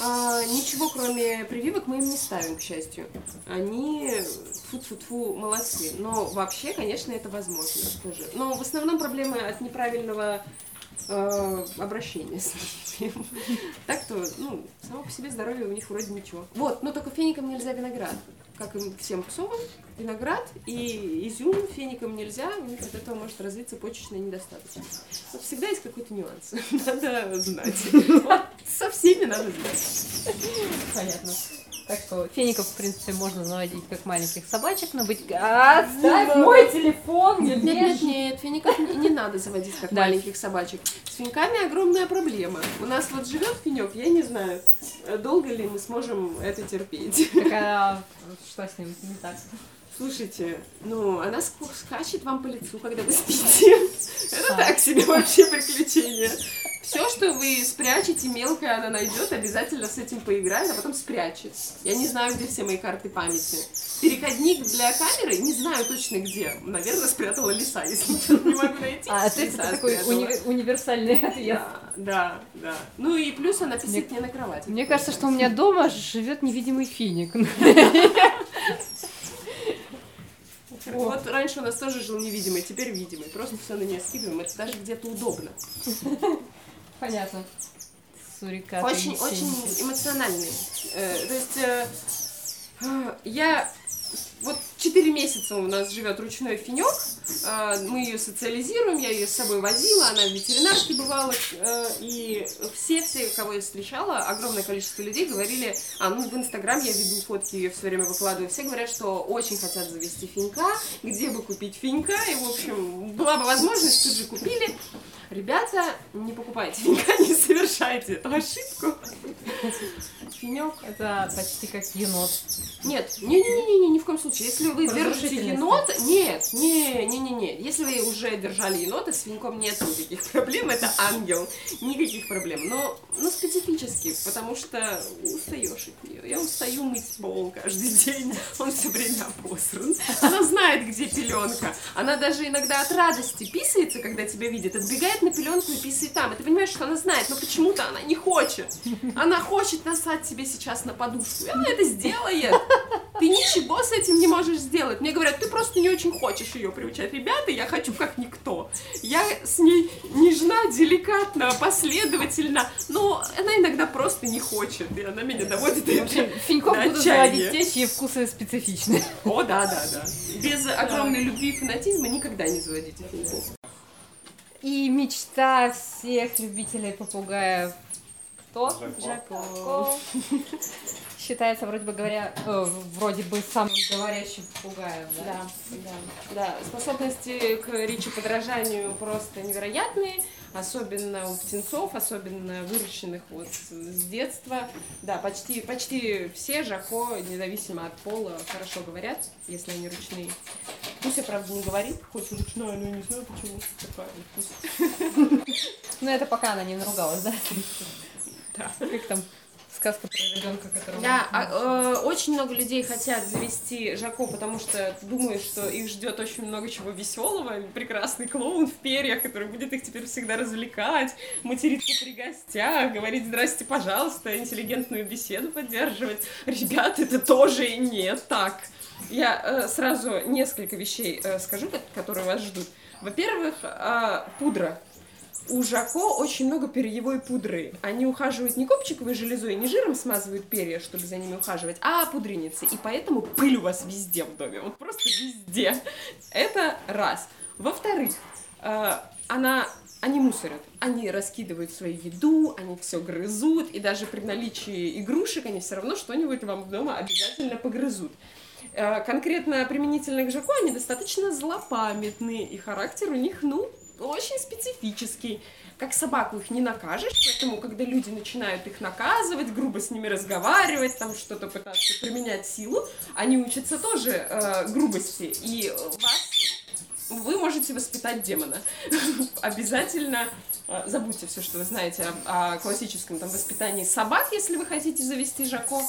А, ничего, кроме прививок, мы им не ставим, к счастью. Они фу-фу-фу, молодцы. Но вообще, конечно, это возможно тоже. Но в основном проблемы от неправильного э, обращения с ними. Так то, ну, само по себе здоровье у них вроде ничего. Вот, но только феникам нельзя виноград. Как и всем псовым, виноград и изюм феникам нельзя, у них от этого может развиться почечная недостаточность. Вот всегда есть какой-то нюанс. Надо знать. Вот со всеми надо знать. Понятно. Так что феников, в принципе, можно заводить как маленьких собачек, но быть... Отставь Ну, мой телефон! Нет, нет, нет, нет, фиников не, не надо заводить как Да. маленьких собачек. С финьками огромная проблема. У нас вот живет финек, я не знаю, э, долго ли мы сможем это терпеть. Так, а что с ним не так? Слушайте, ну, она ск- скачет вам по лицу, когда вы спите. Это так себе вообще приключение. Все, что вы спрячете мелкое, она найдет, обязательно с этим поиграет, а потом спрячет. Я не знаю, где все мои карты памяти. Переходник для камеры, не знаю точно где. Наверное, спрятала лиса, если не могу найти. А, это такой уни- универсальный ответ. Да, да, да. Ну и плюс она писает Мне- мне на кровати. Мне кажется, что у меня дома живет невидимый финик. Вот раньше у нас тоже жил невидимый, теперь видимый. Просто все на нее скидываем, это даже где-то удобно. Понятно. Сурикаты. Очень, очень эмоциональный. Э, то есть э, э, я вот Четыре месяца у нас живет ручной финек. Мы ее социализируем, я ее с собой возила, она в ветеринарке бывала. И все, все, кого я встречала, огромное количество людей говорили, а ну в Инстаграм я веду фотки, ее все время выкладываю. Все говорят, что очень хотят завести финька, где бы купить финька. И, в общем, была бы возможность, тут же купили. Ребята, не покупайте финька, не совершайте эту ошибку. Финек это почти как енот. Нет, не-не-не, ни в коем случае. Если вы держите енота, нет, не-не-не-не. Если вы уже держали енота, с финьком нет никаких проблем, это ангел, никаких проблем. Но, но специфически, потому что устаешь от нее. Я устаю мыть пол каждый день, он все время обосран. Она знает, где пеленка. Она даже иногда от радости писается, когда тебя видит, отбегает на пеленку и писает там. И ты понимаешь, что она знает, но почему-то она не хочет. Она хочет насать себе сейчас на подушку. И она это сделает. Ты ничего с этим не можешь сделать. Мне говорят, ты просто не очень хочешь ее приучать. Ребята, я хочу как никто. Я с ней нежна, деликатна, последовательно, но она иногда просто не хочет, и она меня доводит В общем, Финьков будут заводить те, чьи вкусы специфичны. О, да, да, да. Без огромной любви и фанатизма никогда не заводите Финьков. И мечта всех любителей попугаев кто? Жако. Считается, вроде бы говоря, э, вроде бы самым говорящим попугаем, да? Да, да, да. Способности к речи подражанию просто невероятные, особенно у птенцов, особенно выращенных вот с детства. Да, почти, почти все Жако, независимо от пола, хорошо говорят, если они ручные. Пусть я, правда, не говорит, хоть ручная, но я не знаю почему. Такая Ну, это пока она не наругалась, да? Да. Как там сказка про ребенка, которого... Да, а, э, очень много людей хотят завести Жако, потому что думают, что их ждет очень много чего веселого. Прекрасный клоун в перьях, который будет их теперь всегда развлекать, материться при гостях, говорить «здрасте, пожалуйста», интеллигентную беседу поддерживать. Ребят, это тоже не так. Я э, сразу несколько вещей э, скажу, которые вас ждут. Во-первых, э, пудра у Жако очень много перьевой пудры. Они ухаживают не копчиковой железой, не жиром смазывают перья, чтобы за ними ухаживать, а пудреницей. И поэтому пыль у вас везде в доме, вот просто везде. Это раз. Во-вторых, э, она они мусорят, они раскидывают свою еду, они все грызут, и даже при наличии игрушек они все равно что-нибудь вам дома обязательно погрызут. Э, конкретно применительно к Жаку они достаточно злопамятные, и характер у них, ну, очень специфический. Как собаку их не накажешь, поэтому, когда люди начинают их наказывать, грубо с ними разговаривать, там что-то пытаться применять силу, они учатся тоже э, грубости, и вас вы можете воспитать демона. Обязательно э, забудьте все, что вы знаете о, о классическом там, воспитании собак, если вы хотите завести Жако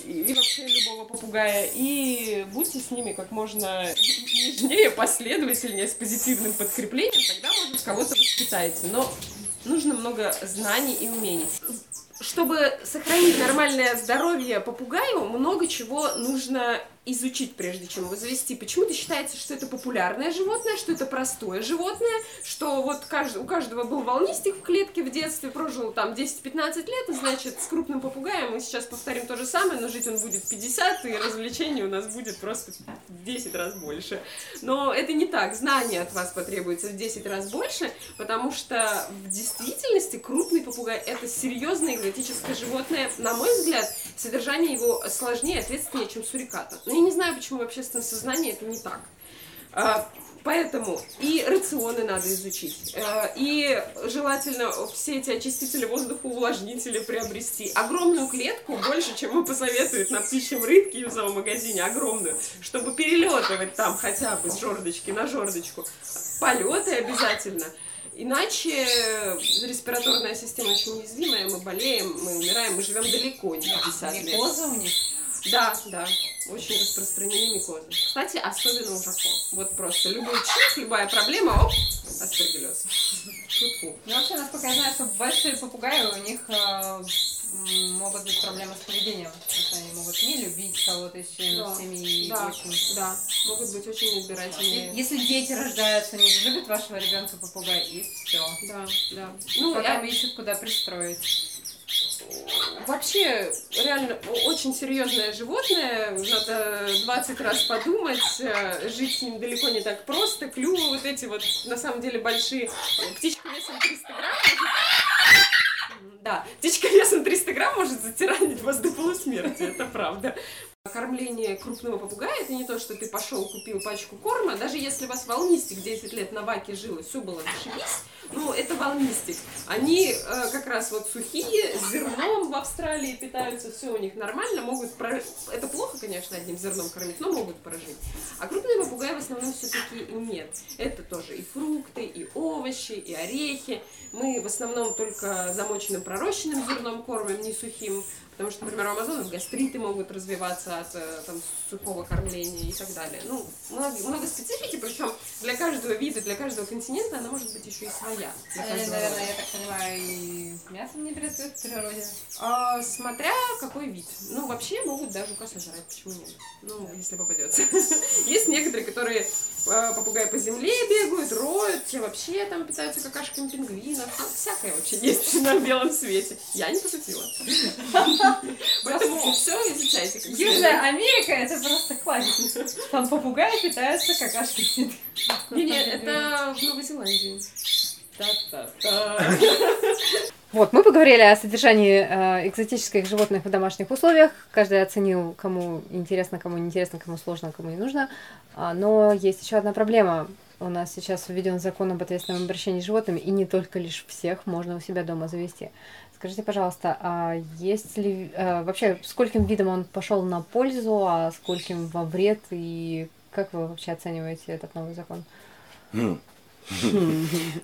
и вообще любого попугая, и будьте с ними как можно нежнее, последовательнее, с позитивным подкреплением, тогда, может, кого-то воспитаете. Но нужно много знаний и умений. Чтобы сохранить нормальное здоровье попугаю, много чего нужно изучить, прежде чем его завести. Почему-то считается, что это популярное животное, что это простое животное, что вот у каждого был волнистик в клетке в детстве, прожил там 10-15 лет, и значит, с крупным попугаем мы сейчас повторим то же самое, но жить он будет 50, и развлечений у нас будет просто в 10 раз больше. Но это не так. Знания от вас потребуется в 10 раз больше, потому что в действительности крупный попугай — это серьезное экзотическое животное. На мой взгляд, содержание его сложнее и ответственнее, чем суриката я не знаю, почему в общественном сознании это не так. А, поэтому и рационы надо изучить, а, и желательно все эти очистители воздуха, увлажнители приобрести. Огромную клетку, больше, чем мы посоветуют на птичьем рынке и в зоомагазине, огромную, чтобы перелетывать там хотя бы с жердочки на жердочку. Полеты обязательно. Иначе респираторная система очень уязвимая, мы болеем, мы умираем, мы живем далеко, не 50 лет. Микоза у них? Да, да, очень распространены микозы. Кстати, особенно у жаков. Вот просто любой чих, любая проблема, оп, аспергиллез. Ну, вообще, насколько я знаю, что большие попугаи, у них э, могут быть проблемы с поведением. Они могут не любить кого-то из членов да, семьи. Да, очень... да, могут быть очень избирательные. Если дети рождаются, не любят вашего ребенка попугай, и все. Да, да. Ну, Потом я... ищут, куда пристроить. вообще реально очень серьезное животное. Надо 20 раз подумать. э, Жить с ним далеко не так просто. Клювы вот эти вот, на самом деле, большие. Птичка весом 300 грамм. Да, птичка весом 300 грамм может затиранить вас до полусмерти, это правда. Кормление крупного попугая это не то, что ты пошел, купил пачку корма. Даже если у вас волнистик 10 лет на ваке жил и все было зашибись, ну, это волнистик. Они э, как раз вот сухие, с зерном в Австралии питаются, все у них нормально, могут про... Это плохо, конечно, одним зерном кормить, но могут прожить. А крупные попугаи в основном все-таки нет. Это тоже и фрукты, и овощи, и орехи. Мы в основном только замоченным пророщенным зерном кормим, не сухим. Потому что, например, у амазонов гастриты могут развиваться от э, там, сухого кормления и так далее. Ну, много, много специфики, причем для каждого вида, для каждого континента она может быть еще и своя. Они, каждого наверное, я так понимаю, и мясом не перестают в природе. А, смотря какой вид. Ну, вообще могут даже жука сожрать, почему нет? Ну, если попадется. Есть некоторые, которые э, попугаи по земле бегают, роют, те вообще там питаются какашками пингвинов. Ну, всякое вообще есть на белом свете. Я не пошутила. Поэтому все изучайте. Южная Америка это просто классика. Там попугаи питаются какашками. Не, нет, это в Новой Зеландии. Та-та-та. Вот, мы поговорили о содержании э, экзотических животных в домашних условиях. Каждый оценил, кому интересно, кому не интересно, кому сложно, кому не нужно. А, но есть еще одна проблема. У нас сейчас введен закон об ответственном обращении с животными, и не только лишь всех можно у себя дома завести. Скажите, пожалуйста, а есть ли э, вообще скольким видом он пошел на пользу, а скольким во вред, и как вы вообще оцениваете этот новый закон?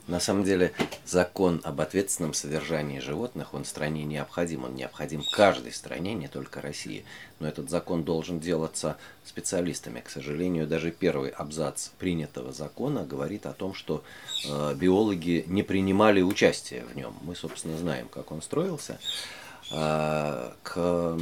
На самом деле закон об ответственном содержании животных, он стране необходим. Он необходим каждой стране, не только России. Но этот закон должен делаться специалистами. К сожалению, даже первый абзац принятого закона говорит о том, что э, биологи не принимали участие в нем. Мы, собственно, знаем, как он строился. К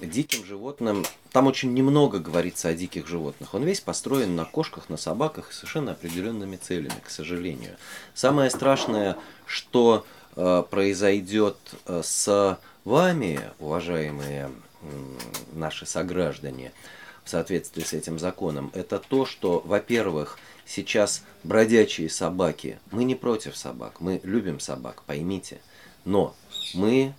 диким животным, там очень немного говорится о диких животных. Он весь построен на кошках, на собаках совершенно определенными целями, к сожалению. Самое страшное, что э, произойдет э, с вами, уважаемые наши сограждане, в соответствии с этим законом, это то, что, во-первых, сейчас бродячие собаки, мы не против собак, мы любим собак, поймите, но мы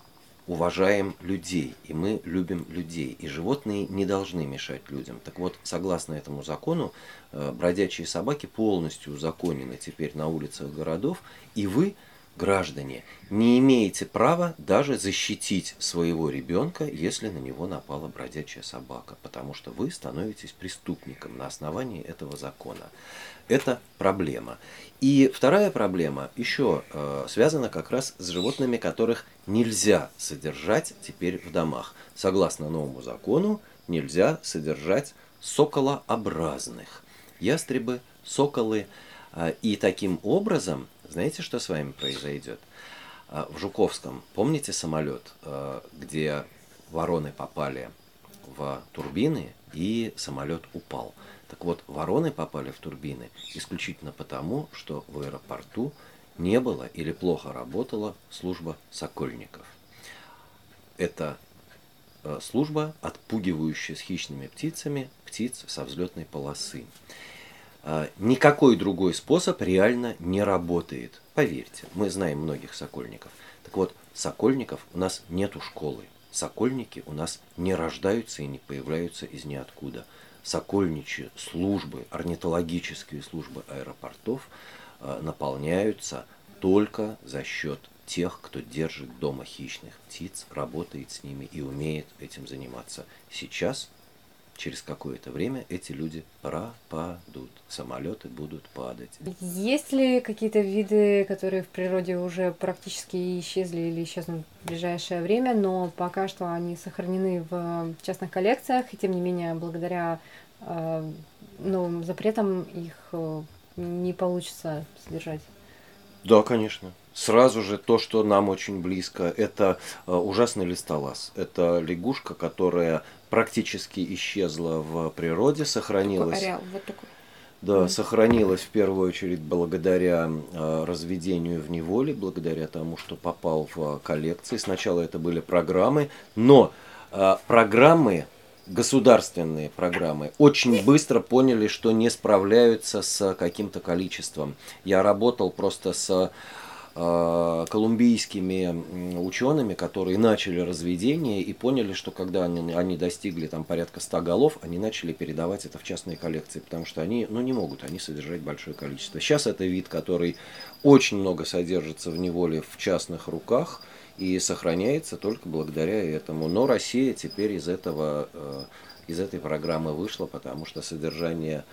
уважаем людей, и мы любим людей, и животные не должны мешать людям. Так вот, согласно этому закону, э, бродячие собаки полностью узаконены теперь на улицах городов, и вы, граждане, не имеете права даже защитить своего ребенка, если на него напала бродячая собака, потому что вы становитесь преступником на основании этого закона. Это проблема. И вторая проблема еще э, связана как раз с животными, которых нельзя содержать теперь в домах. Согласно новому закону, нельзя содержать соколообразных. Ястребы, соколы. А, И таким образом, знаете, что с вами произойдет? А, В Жуковском, помните самолет, э, где вороны попали в турбины и самолет упал? Так вот, вороны попали в турбины исключительно потому, что в аэропорту не было или плохо работала служба сокольников. Это э, служба, отпугивающая с хищными птицами птиц со взлетной полосы. А, Никакой другой способ реально не работает. Поверьте, мы знаем многих сокольников. Так вот, сокольников у нас нету школы. Сокольники у нас не рождаются и не появляются из ниоткуда. Сокольничьи службы, орнитологические службы аэропортов э, наполняются только за счет тех, кто держит дома хищных птиц, работает с ними и умеет этим заниматься. Сейчас, через какое-то время, эти люди пропадут. Самолеты будут падать. Есть ли какие-то виды, которые в природе уже практически исчезли или исчезнут в ближайшее время, но пока что они сохранены в частных коллекциях, и тем не менее, благодаря э, новым запретам их э, не получится содержать? Да, конечно. Сразу же то, что нам очень близко, это э, ужасный листолаз. Это лягушка, которая практически исчезла в природе, сохранилась. Ареал, вот такой. Да, сохранилась в первую очередь благодаря э, разведению в неволе, благодаря тому, что попал в э, коллекции. Сначала это были программы, но э, программы, государственные программы, очень быстро поняли, что не справляются с каким-то количеством. Я работал просто с колумбийскими учеными, которые начали разведение и поняли, что когда они, они достигли там порядка 100 голов, они начали передавать это в частные коллекции, потому что они ну, не могут они содержать большое количество. Сейчас это вид, который очень много содержится в неволе в частных руках и сохраняется только благодаря этому. Но Россия теперь из этого э, из этой программы вышла, потому что содержание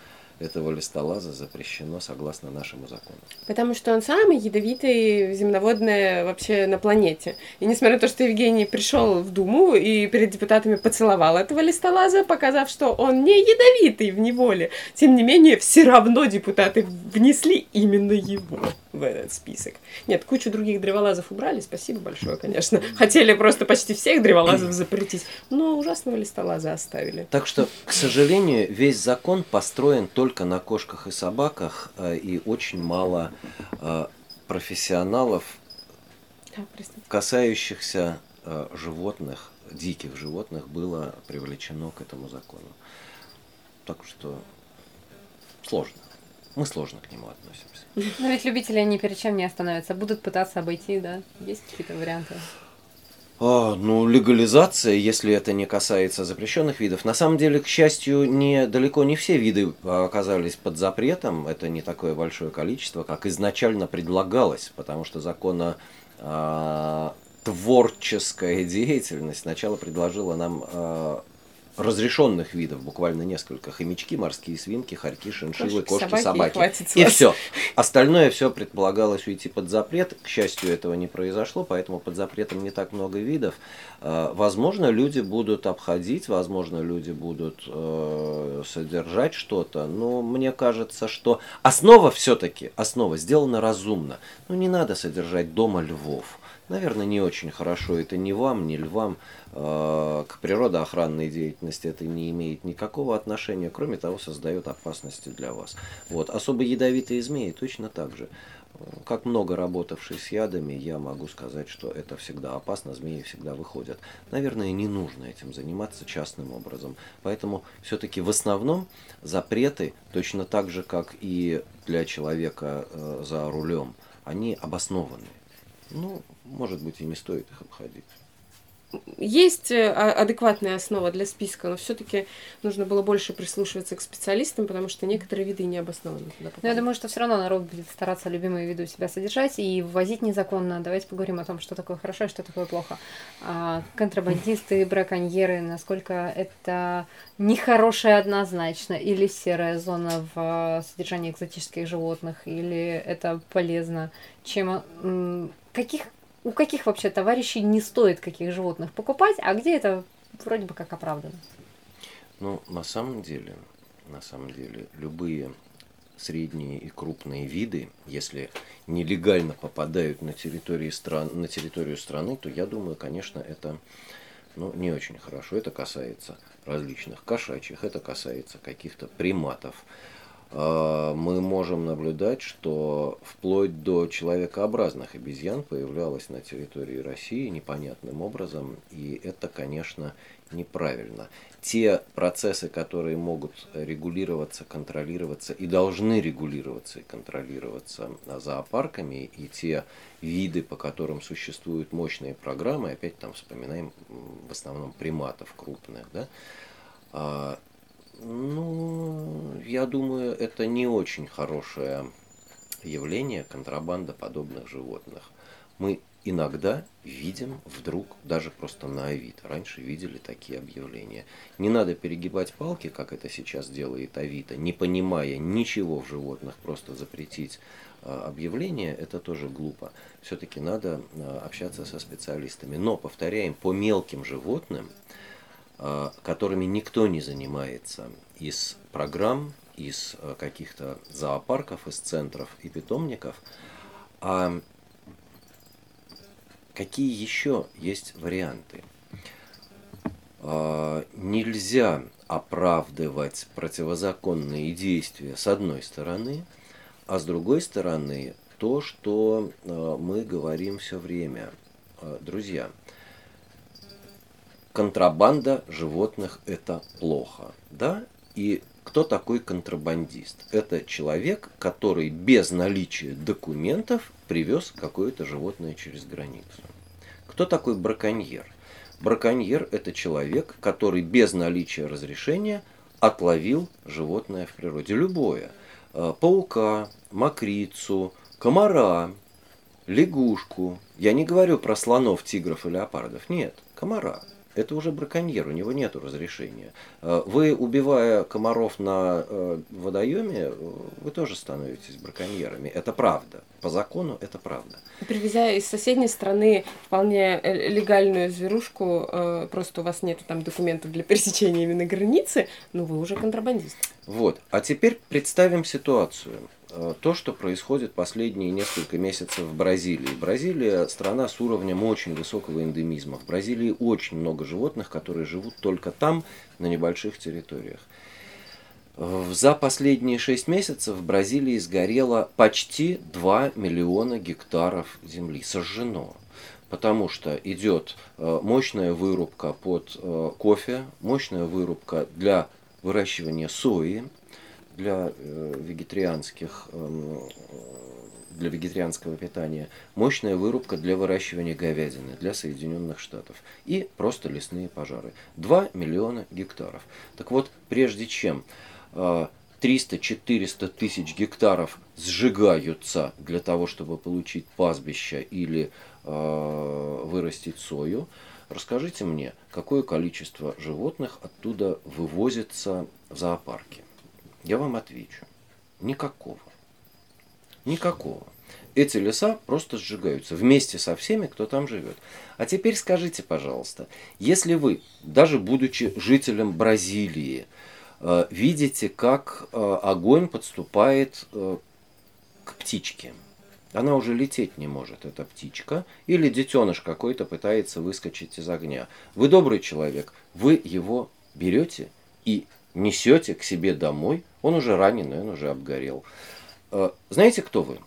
этого листолаза запрещено согласно нашему закону. Потому что он самый ядовитый земноводное вообще на планете. И несмотря на то, что Евгений пришел в Думу и перед депутатами поцеловал этого листолаза, показав, что он не ядовитый в неволе, тем не менее, все равно депутаты внесли именно его в этот список. Нет, кучу других древолазов убрали, спасибо большое, конечно. Хотели просто почти всех древолазов запретить, но ужасного листолаза оставили. Так что, к сожалению, весь закон построен только на кошках и собаках, э, и очень мало э, профессионалов, касающихся э, животных, диких животных, было привлечено к этому закону. Так что сложно. Мы сложно к нему относимся. Но ведь любители ни перед чем не остановятся. Будут пытаться обойти, да? Есть какие-то варианты? А, ну, легализация, если это не касается запрещенных видов. На самом деле, к счастью, не, далеко не все виды оказались под запретом. Это не такое большое количество, как изначально предлагалось, потому что закона а, творческая деятельность сначала предложила нам а, разрешенных видов, буквально несколько. Хомячки, морские свинки, хорьки, шиншиллы, кошки, кошки собаки. собаки. И, и все. Остальное все предполагалось уйти под запрет. К счастью, этого не произошло, поэтому под запретом не так много видов. А, возможно, люди будут обходить, возможно, люди будут э, содержать что-то, но мне кажется, что основа все-таки, основа сделана разумно. Ну, не надо содержать дома львов наверное, не очень хорошо. Это не вам, не львам. Э, к природоохранной деятельности это не имеет никакого отношения. Кроме того, создает опасности для вас. Вот. Особо ядовитые змеи точно так же. Как много работавший с ядами, я могу сказать, что это всегда опасно, змеи всегда выходят. Наверное, не нужно этим заниматься частным образом. Поэтому все-таки в основном запреты, точно так же, как и для человека э, за рулем, они обоснованы. Ну, может быть, и не стоит их обходить есть э, адекватная основа для списка, но все-таки нужно было больше прислушиваться к специалистам, потому что некоторые виды не обоснованы. Но я думаю, что все равно народ будет стараться любимые виды у себя содержать и ввозить незаконно. Давайте поговорим о том, что такое хорошо и что такое плохо. А, контрабандисты, браконьеры, насколько это нехорошее однозначно, или серая зона в содержании экзотических животных, или это полезно, чем каких у каких вообще товарищей не стоит каких животных покупать, а где это вроде бы как оправдано? Ну, на самом деле, на самом деле, любые средние и крупные виды, если нелегально попадают на, территории стран, на территорию страны, то я думаю, конечно, это ну, не очень хорошо. Это касается различных кошачьих, это касается каких-то приматов, мы можем наблюдать, что вплоть до человекообразных обезьян появлялось на территории России непонятным образом, и это, конечно, неправильно. Те процессы, которые могут регулироваться, контролироваться и должны регулироваться и контролироваться зоопарками, и те виды, по которым существуют мощные программы, опять там вспоминаем в основном приматов крупных, да, а, ну, я думаю, это не очень хорошее явление контрабанда подобных животных. Мы иногда видим вдруг, даже просто на Авито, раньше видели такие объявления. Не надо перегибать палки, как это сейчас делает Авито, не понимая ничего в животных, просто запретить а, объявление, это тоже глупо. Все-таки надо а, общаться со специалистами. Но, повторяем, по мелким животным – которыми никто не занимается из программ, из э, каких-то зоопарков, из центров и питомников. А какие еще есть варианты? Э, не, нельзя оправдывать противозаконные действия с одной стороны, а с другой стороны то, что э, мы говорим все время. Э, друзья, контрабанда животных это плохо, да? И кто такой контрабандист? Это человек, который без наличия документов привез какое-то животное через границу. Кто такой браконьер? Браконьер – это человек, который без наличия разрешения отловил животное в природе. Любое. Э, паука, мокрицу, комара, лягушку. Я не говорю про слонов, тигров и леопардов. Нет, комара – это уже браконьер, у него нет разрешения. Э, вы, убивая комаров на э, водоеме, вы тоже становитесь браконьерами. Это правда. По закону это правда. Привезя из соседней страны вполне э, легальную зверушку, просто у вас нет там документов для пересечения именно границы, ну вы уже контрабандист. Вот. А теперь представим ситуацию. Э, то, что происходит последние несколько месяцев в Бразилии. Бразилия страна с уровнем очень высокого эндемизма. В Бразилии очень много животных, которые живут только там, на небольших территориях. За последние шесть месяцев в Бразилии сгорело почти 2 миллиона гектаров земли. Сожжено. Потому что идет э, мощная вырубка под э, кофе, мощная вырубка для выращивания сои, для э, вегетарианских эм, для вегетарианского питания, мощная вырубка для выращивания говядины для Соединенных Штатов и просто лесные пожары. 2 миллиона гектаров. Так вот, прежде чем 300-400 э, тысяч гектаров сжигаются для того, чтобы получить пастбище или э, вырастить сою, расскажите мне, какое количество животных оттуда вывозится в зоопарке? Я вам отвечу. Никакого. Никакого. Эти леса просто сжигаются вместе со всеми, кто там живет. А теперь скажите, пожалуйста, если вы, даже будучи жителем Бразилии, э, видите, как э, огонь подступает э, к птичке, она уже лететь не может, эта птичка, или детеныш какой-то пытается выскочить из огня. Вы добрый человек, вы его берете и несете к себе домой, он уже раненый, он уже обгорел. Э, знаете, кто вы?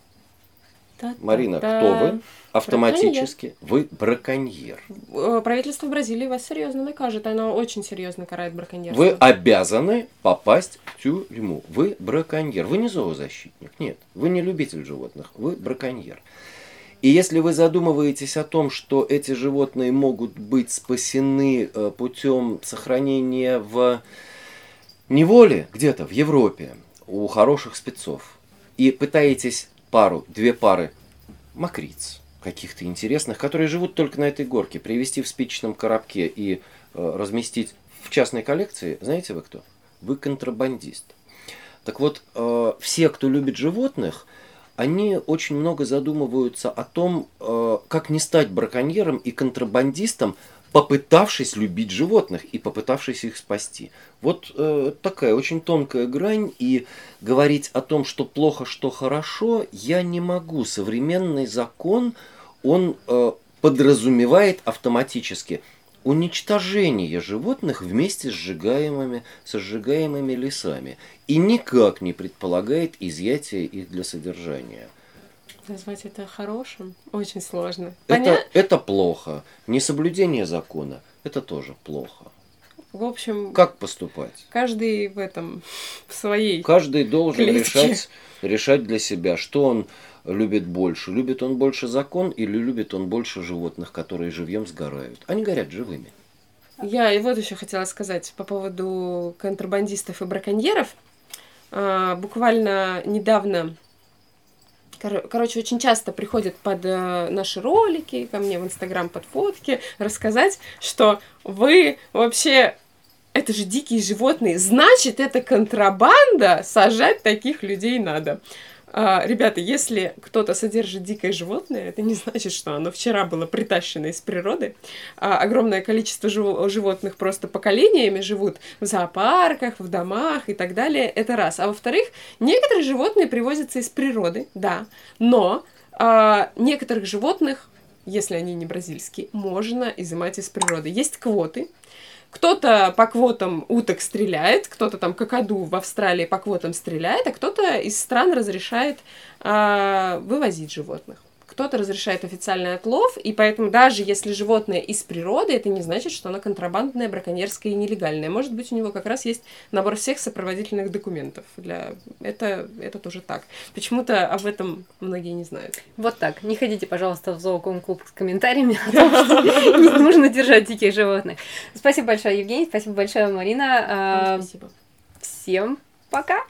Марина, кто вы? Автоматически вы браконьер. Э, правительство Бразилии вас серьезно накажет, оно очень серьезно карает браконьерство. Вы обязаны попасть в тюрьму. Вы браконьер. Вы не зоозащитник, нет. Вы не любитель животных, вы браконьер. И если вы задумываетесь о том, что эти животные могут быть спасены э, путем сохранения в неволе где-то в Европе у хороших спецов и пытаетесь пару, две пары мокриц каких-то интересных, которые живут только на этой горке, привезти в спичечном коробке и э, разместить в частной коллекции, знаете вы кто? Вы контрабандист. Так вот, э, все, кто любит животных, они очень много задумываются о том, э, как не стать браконьером и контрабандистом, попытавшись любить животных и попытавшись их спасти. Вот э, такая очень тонкая грань, и говорить о том, что плохо, что хорошо, я не могу. Современный закон, он э, подразумевает автоматически уничтожение животных вместе с сжигаемыми, сожигаемыми лесами и никак не предполагает изъятие их для содержания. Назвать это хорошим очень сложно. Это, это плохо. Несоблюдение закона – это тоже плохо. В общем... Как поступать? Каждый в этом, в своей Каждый должен решать, решать для себя, что он любит больше. Любит он больше закон или любит он больше животных, которые живьем сгорают. Они горят живыми. Я и вот еще хотела сказать по поводу контрабандистов и браконьеров. А, буквально недавно Кор- короче, очень часто приходят под э, наши ролики, ко мне в Инстаграм под фотки, рассказать, что вы вообще это же дикие животные, значит, это контрабанда, сажать таких людей надо. А, ребята, если кто-то содержит дикое животное, это не значит, что оно вчера было притащено из природы. А, огромное количество жив- животных просто поколениями живут в зоопарках, в домах и так далее. Это раз. А во-вторых, некоторые животные привозятся из природы, да, но а, некоторых животных, если они не бразильские, можно изымать из природы. Есть квоты, кто-то по квотам уток стреляет, кто-то там какаду в Австралии по квотам стреляет, а кто-то из стран разрешает э, вывозить животных кто-то разрешает официальный отлов, и поэтому даже если животное из природы, это не значит, что оно контрабандное, браконьерское и нелегальное. Может быть, у него как раз есть набор всех сопроводительных документов. Для... Это, это тоже так. Почему-то об этом многие не знают. Вот так. Не ходите, пожалуйста, в зооком клуб с комментариями о том, что не нужно держать диких животных. Спасибо большое, Евгений. Спасибо большое, Марина. А, спасибо. Всем пока.